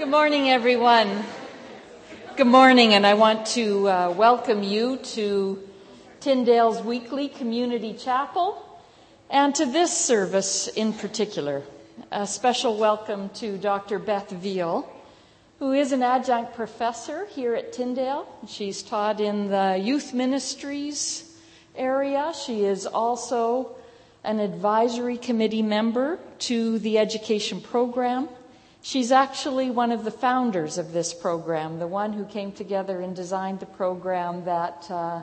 Good morning, everyone. Good morning, and I want to uh, welcome you to Tyndale's weekly community chapel and to this service in particular. A special welcome to Dr. Beth Veale, who is an adjunct professor here at Tyndale. She's taught in the youth ministries area. She is also an advisory committee member to the education program. She's actually one of the founders of this program, the one who came together and designed the program that, uh,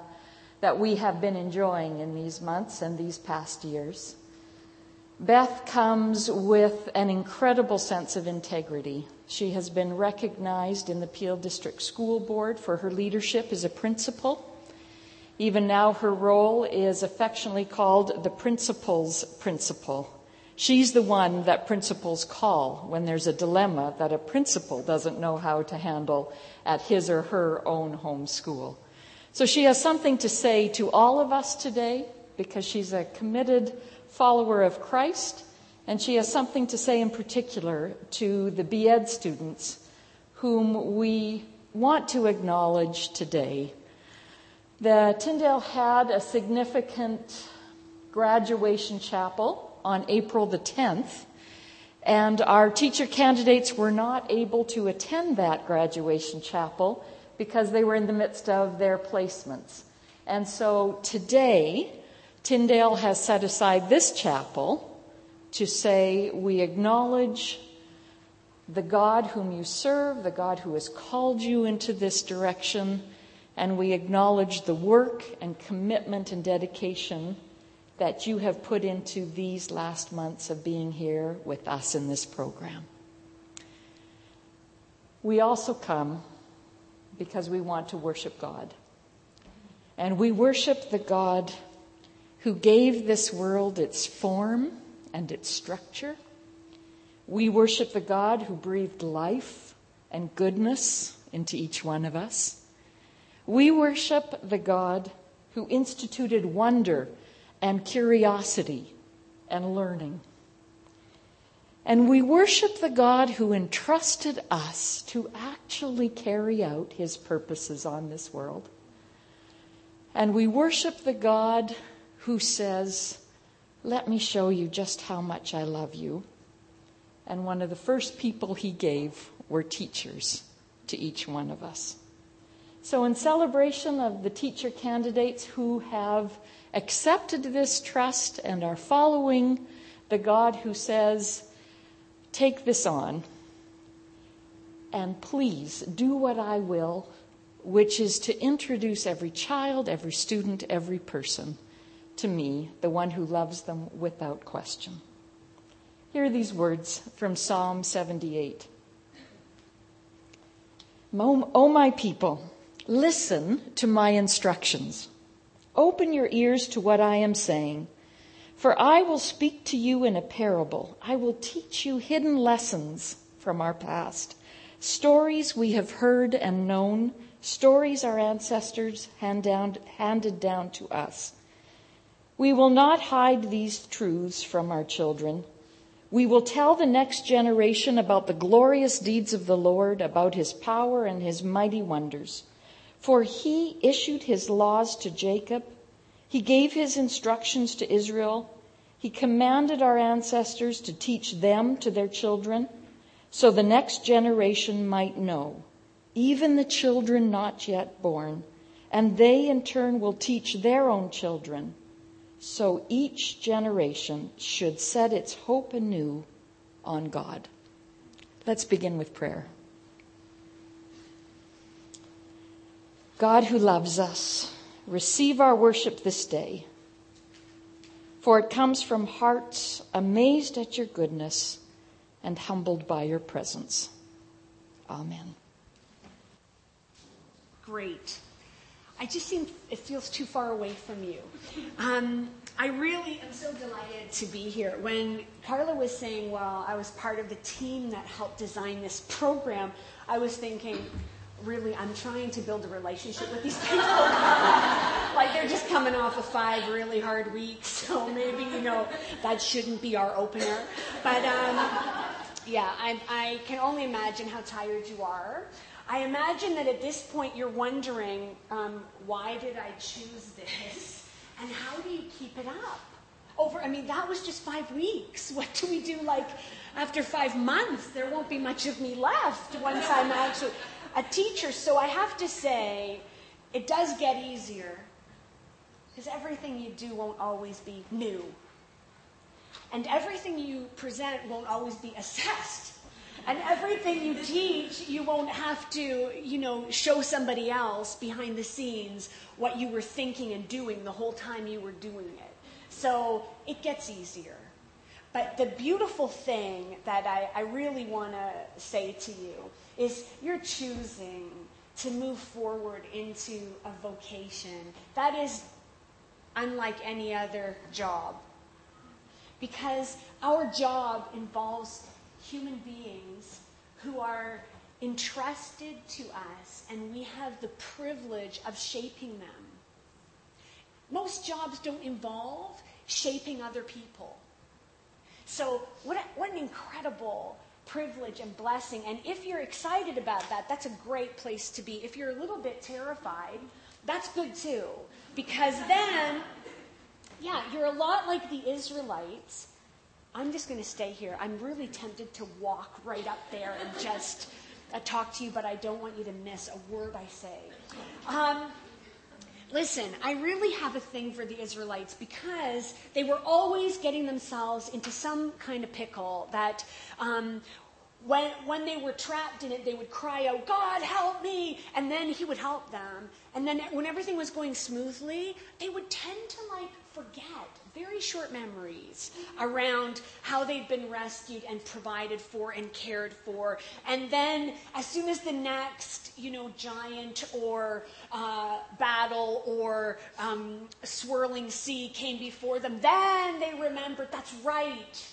that we have been enjoying in these months and these past years. Beth comes with an incredible sense of integrity. She has been recognized in the Peel District School Board for her leadership as a principal. Even now, her role is affectionately called the principal's principal. She's the one that principals call when there's a dilemma that a principal doesn't know how to handle at his or her own home school. So she has something to say to all of us today because she's a committed follower of Christ, and she has something to say in particular to the BEd students whom we want to acknowledge today. The Tyndale had a significant graduation chapel on April the 10th, and our teacher candidates were not able to attend that graduation chapel because they were in the midst of their placements. And so today, Tyndale has set aside this chapel to say we acknowledge the God whom you serve, the God who has called you into this direction, and we acknowledge the work and commitment and dedication that you have put into these last months of being here with us in this program. We also come because we want to worship God. And we worship the God who gave this world its form and its structure. We worship the God who breathed life and goodness into each one of us. We worship the God who instituted wonder and curiosity and learning. And we worship the God who entrusted us to actually carry out his purposes on this world. And we worship the God who says, Let me show you just how much I love you. And one of the first people he gave were teachers to each one of us. So, in celebration of the teacher candidates who have accepted this trust and are following the God who says, Take this on, and please do what I will, which is to introduce every child, every student, every person to me, the one who loves them without question. Here are these words from Psalm 78. O my people, listen to my instructions. Open your ears to what I am saying. For I will speak to you in a parable. I will teach you hidden lessons from our past, stories we have heard and known, stories our ancestors hand down, handed down to us. We will not hide these truths from our children. We will tell the next generation about the glorious deeds of the Lord, about his power and his mighty wonders. For he issued his laws to Jacob, he gave his instructions to Israel, he commanded our ancestors to teach them to their children, so the next generation might know, even the children not yet born, and they in turn will teach their own children. So each generation should set its hope anew on God. Let's begin with prayer. God who loves us, receive our worship this day, for it comes from hearts amazed at your goodness and humbled by your presence. Amen. Great. I just think it feels too far away from you. Um, I really am so delighted to be here. When Carla was saying, well, I was part of the team that helped design this program, I was thinking, really, I'm trying to build a relationship with these people. like they're just coming off of five really hard weeks, so maybe, you know, that shouldn't be our opener. But, um, Yeah, I, I can only imagine how tired you are. I imagine that at this point you're wondering, um, why did I choose this? And how do you keep it up? Over, I mean, that was just five weeks. What do we do like after five months? There won't be much of me left once I'm actually a teacher. So I have to say, it does get easier because everything you do won't always be new. And everything you present won't always be assessed. And everything you teach, you won't have to, you know, show somebody else behind the scenes what you were thinking and doing the whole time you were doing it. So it gets easier. But the beautiful thing that I, I really want to say to you is you're choosing to move forward into a vocation that is unlike any other job. Because our job involves human beings who are entrusted to us, and we have the privilege of shaping them. Most jobs don't involve shaping other people. So, what, a, what an incredible privilege and blessing. And if you're excited about that, that's a great place to be. If you're a little bit terrified, that's good too. Because then, yeah, you're a lot like the Israelites. I'm just going to stay here. I'm really tempted to walk right up there and just uh, talk to you, but I don't want you to miss a word I say. Um, Listen, I really have a thing for the Israelites because they were always getting themselves into some kind of pickle that um, when, when they were trapped in it, they would cry out, God, help me! And then he would help them. And then when everything was going smoothly, they would tend to like forget very short memories around how they've been rescued and provided for and cared for. And then, as soon as the next, you know, giant or uh, battle or um, swirling sea came before them, then they remembered, that's right.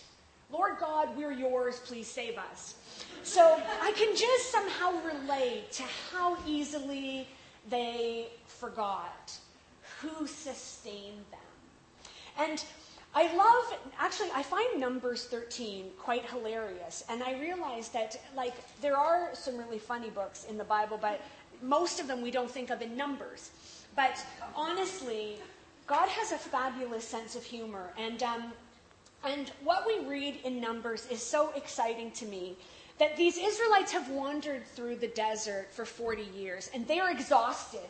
Lord God, we're yours. Please save us. So I can just somehow relate to how easily they forgot who sustained them. And I love, actually, I find Numbers 13 quite hilarious. And I realize that, like, there are some really funny books in the Bible, but most of them we don't think of in Numbers. But honestly, God has a fabulous sense of humor. And, um, and what we read in Numbers is so exciting to me that these Israelites have wandered through the desert for 40 years and they are exhausted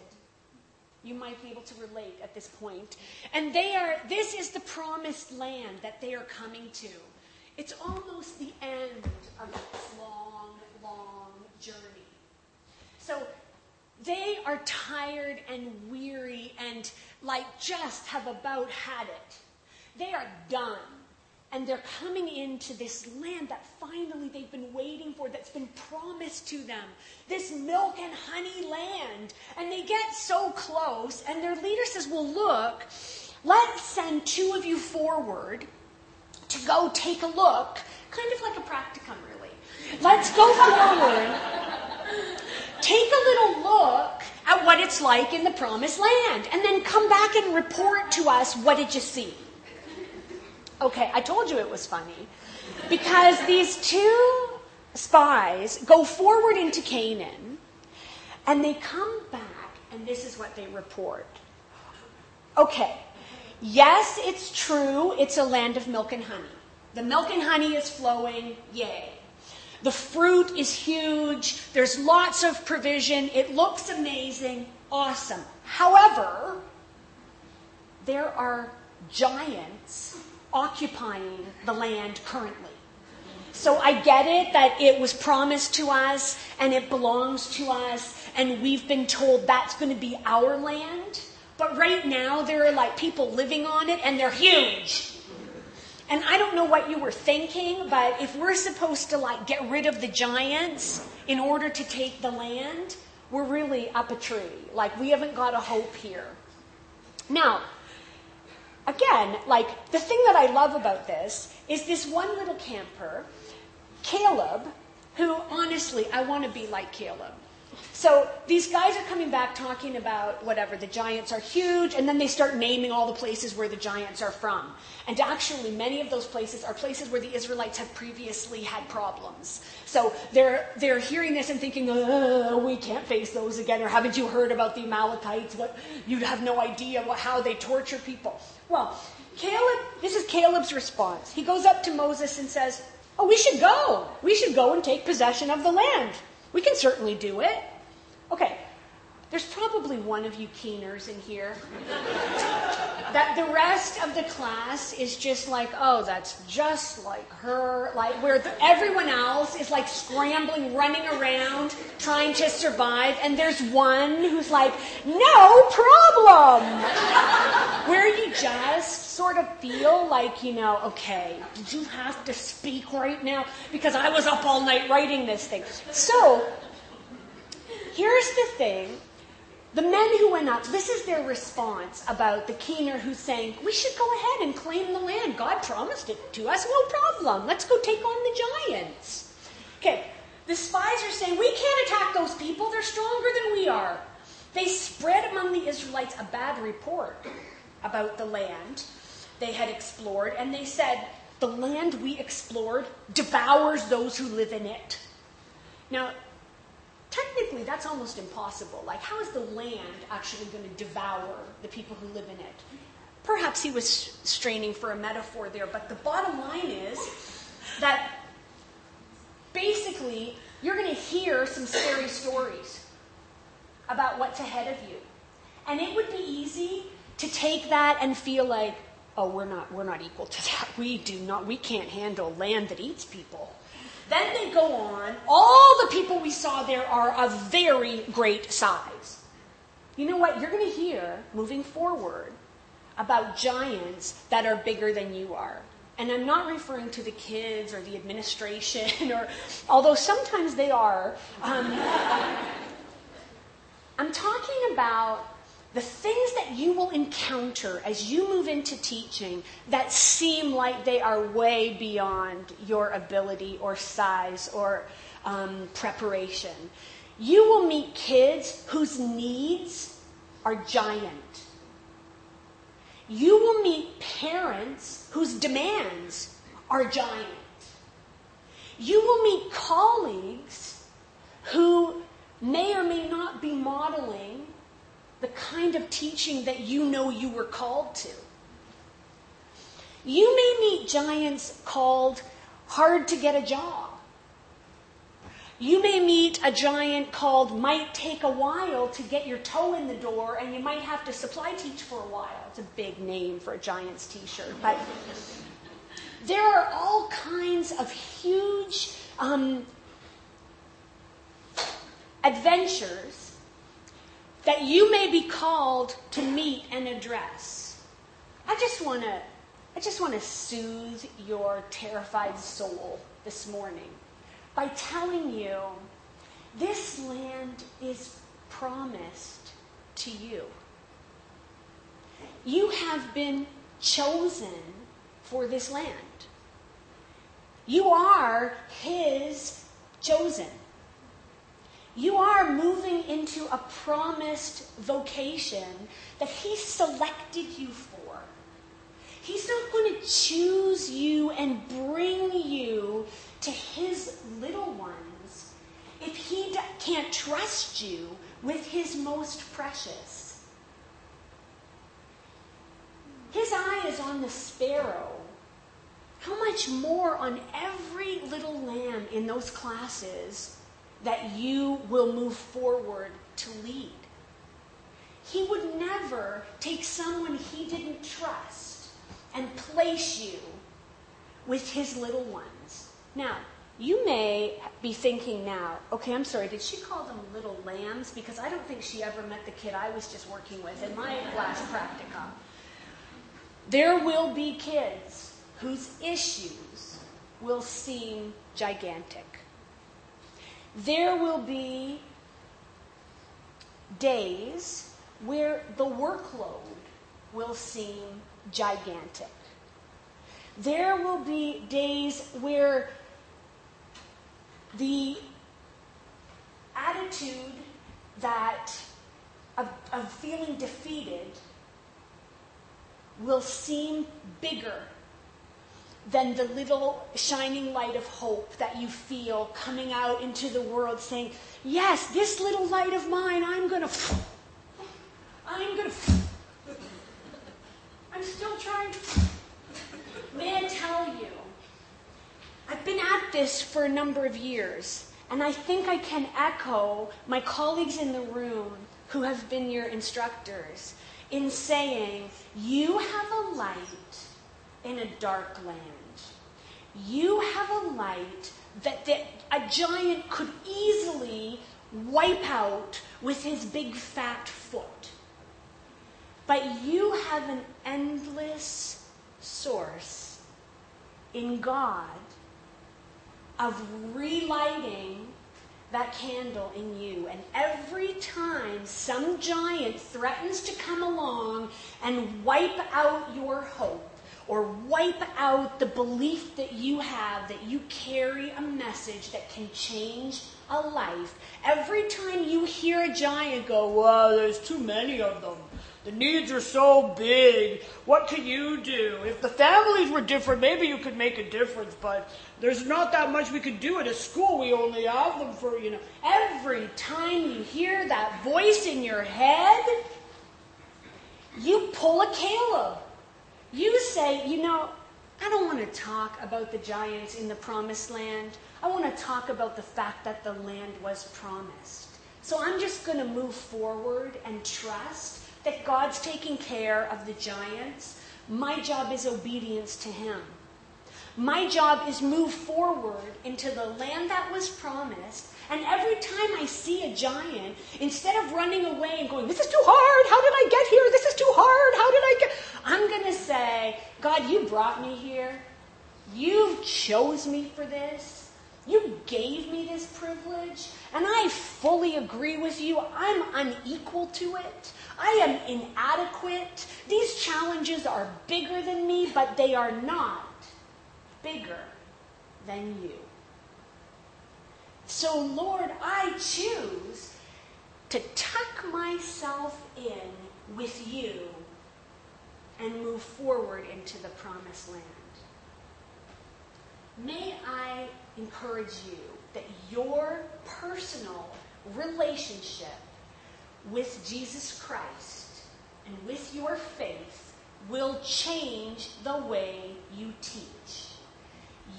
you might be able to relate at this point. And they are, this is the promised land that they are coming to. It's almost the end of this long, long journey. So they are tired and weary and like just have about had it. They are done and they're coming into this land that finally they've been waiting for, that's been promised to them. This milk and honey land. And they get so close, and their leader says, Well, look, let's send two of you forward to go take a look, kind of like a practicum, really. Let's go forward, take a little look at what it's like in the promised land, and then come back and report to us what did you see. Okay, I told you it was funny. Because these two spies go forward into Canaan and they come back, and this is what they report. Okay, yes, it's true, it's a land of milk and honey. The milk and honey is flowing, yay. The fruit is huge, there's lots of provision, it looks amazing, awesome. However, there are giants occupying the land currently. So I get it that it was promised to us and it belongs to us, and we've been told that's going to be our land. But right now, there are like people living on it, and they're huge. And I don't know what you were thinking, but if we're supposed to like get rid of the giants in order to take the land, we're really up a tree. Like we haven't got a hope here. Now, again, like the thing that I love about this is this one little camper, Caleb, who honestly, I want to be like Caleb. So these guys are coming back talking about whatever, the giants are huge, and then they start naming all the places where the giants are from. And actually, many of those places are places where the Israelites have previously had problems. So they're, they're hearing this and thinking, uh, we can't face those again, or haven't you heard about the Amalekites? What, you'd have no idea what, how they torture people. Well, Caleb, this is Caleb's response. He goes up to Moses and says, Oh, we should go. We should go and take possession of the land. We can certainly do it. Okay, there's probably one of you keeners in here. that the rest of the class is just like, oh, that's just like her. Like, where the, everyone else is like scrambling, running around, trying to survive, and there's one who's like, no problem. where you just sort of feel like, you know, okay, did you have to speak right now? Because I was up all night writing this thing. So, here's the thing. The men who went up, this is their response about the keener who's saying, We should go ahead and claim the land. God promised it to us, no problem. Let's go take on the giants. Okay, the spies are saying, We can't attack those people, they're stronger than we are. They spread among the Israelites a bad report about the land they had explored, and they said, The land we explored devours those who live in it. Now, technically that's almost impossible. Like, how is the land actually going to devour the people who live in it? Perhaps he was straining for a metaphor there, but the bottom line is that basically you're going to hear some scary stories about what's ahead of you. And it would be easy to take that and feel like, oh, we're not, we're not equal to that. We do not, we can't handle land that eats people. Then they go on. All the people we saw there are of very great size. You know what? You're going to hear, moving forward, about giants that are bigger than you are. And I'm not referring to the kids or the administration, or although sometimes they are. Um, I'm talking about the things that you will encounter as you move into teaching that seem like they are way beyond your ability or size or um, preparation. You will meet kids whose needs are giant. You will meet parents whose demands are giant. You will meet colleagues who may or may not be modeling the kind of teaching that you know you were called to. You may meet giants called hard to get a job. You may meet a giant called might take a while to get your toe in the door, and you might have to supply teach for a while. It's a big name for a giant's t shirt. But there are all kinds of huge um, adventures that you may be called to meet and address. I just want to I just want to soothe your terrified soul this morning by telling you this land is promised to you. You have been chosen for this land. You are his chosen. You are moving into a promised vocation that He selected you for. He's not going to choose you and bring you to His little ones if He can't trust you with His most precious. His eye is on the sparrow. How much more on every little lamb in those classes that you will move forward to lead. He would never take someone he didn't trust and place you with his little ones. Now, you may be thinking now, okay, I'm sorry, did she call them little lambs? Because I don't think she ever met the kid I was just working with in my last practicum. There will be kids whose issues will seem gigantic there will be days where the workload will seem gigantic. There will be days where the attitude that of, of feeling defeated will seem bigger than the little shining light of hope that you feel coming out into the world saying, Yes, this little light of mine, I'm going to. I'm going to. I'm still trying. May I tell you, I've been at this for a number of years, and I think I can echo my colleagues in the room who have been your instructors in saying, You have a light in a dark land. You have a light that, that a giant could easily wipe out with his big fat foot. But you have an endless source in God of relighting that candle in you. And every time some giant threatens to come along and wipe out your hope, or wipe out the belief that you have that you carry a message that can change a life. Every time you hear a giant go, Wow, there's too many of them. The needs are so big. What can you do? If the families were different, maybe you could make a difference, but there's not that much we could do at a school. We only have them for, you know. Every time you hear that voice in your head, you pull a Caleb. You say, you know, I don't want to talk about the giants in the promised land. I want to talk about the fact that the land was promised. So I'm just going to move forward and trust that God's taking care of the giants. My job is obedience to Him. My job is move forward into the land that was promised. And every time I see a giant, instead of running away and going, This is too hard, how did I get here? This is too hard, how did I get I'm gonna say, God, you brought me here. You chose me for this. You gave me this privilege. And I fully agree with you. I'm unequal to it. I am inadequate. These challenges are bigger than me, but they are not bigger than you. So, Lord, I choose to tuck myself in with you and move forward into the promised land. May I encourage you that your personal relationship with Jesus Christ and with your faith will change the way you teach.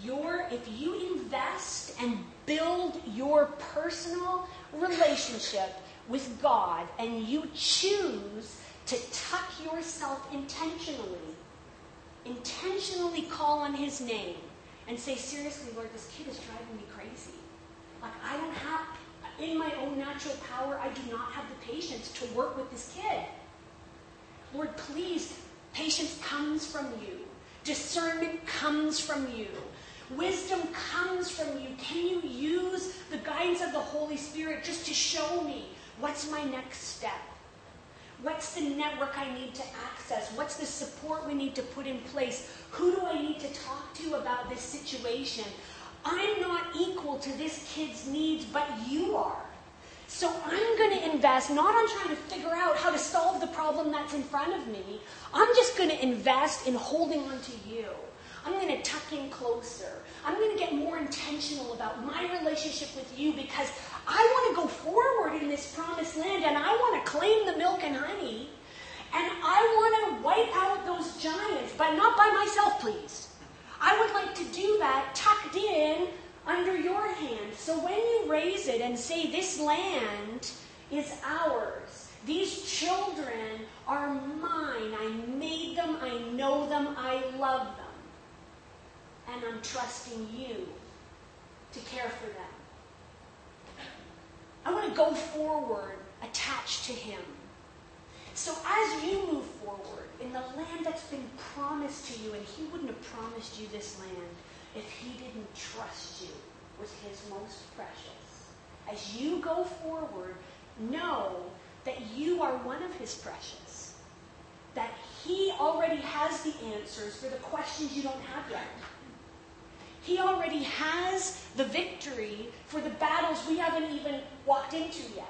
Your, if you invest and build your personal relationship with God and you choose to tuck yourself intentionally, intentionally call on His name and say, seriously, Lord, this kid is driving me crazy. Like, I don't have, in my own natural power, I do not have the patience to work with this kid. Lord, please, patience comes from you. Discernment comes from you. Wisdom comes from you. Can you use the guidance of the Holy Spirit just to show me what's my next step? What's the network I need to access? What's the support we need to put in place? Who do I need to talk to about this situation? I'm not equal to this kid's needs, but you are. So I'm going to invest not on trying to figure out how to solve the problem that's in front of me. I'm just going to invest in holding on to you. I'm going to tuck in closer. I'm going to get more intentional about my relationship with you because I want to go forward in this promised land and I want to claim the milk and honey. And I want to wipe out those giants, but not by myself, please. I would like to do that tucked in under your hand. So when you raise it and say, This land is ours, these children are mine, I made them, I know them, I love them and I'm trusting you to care for them. I want to go forward attached to Him. So as you move forward in the land that's been promised to you, and He wouldn't have promised you this land if He didn't trust you with His most precious. As you go forward, know that you are one of His precious. That He already has the answers for the questions you don't have yet. He already has the victory for the battles we haven't even walked into yet.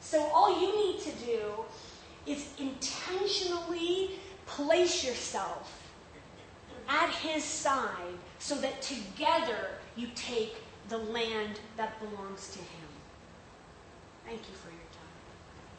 So all you need to do is intentionally place yourself at his side so that together you take the land that belongs to him. Thank you time.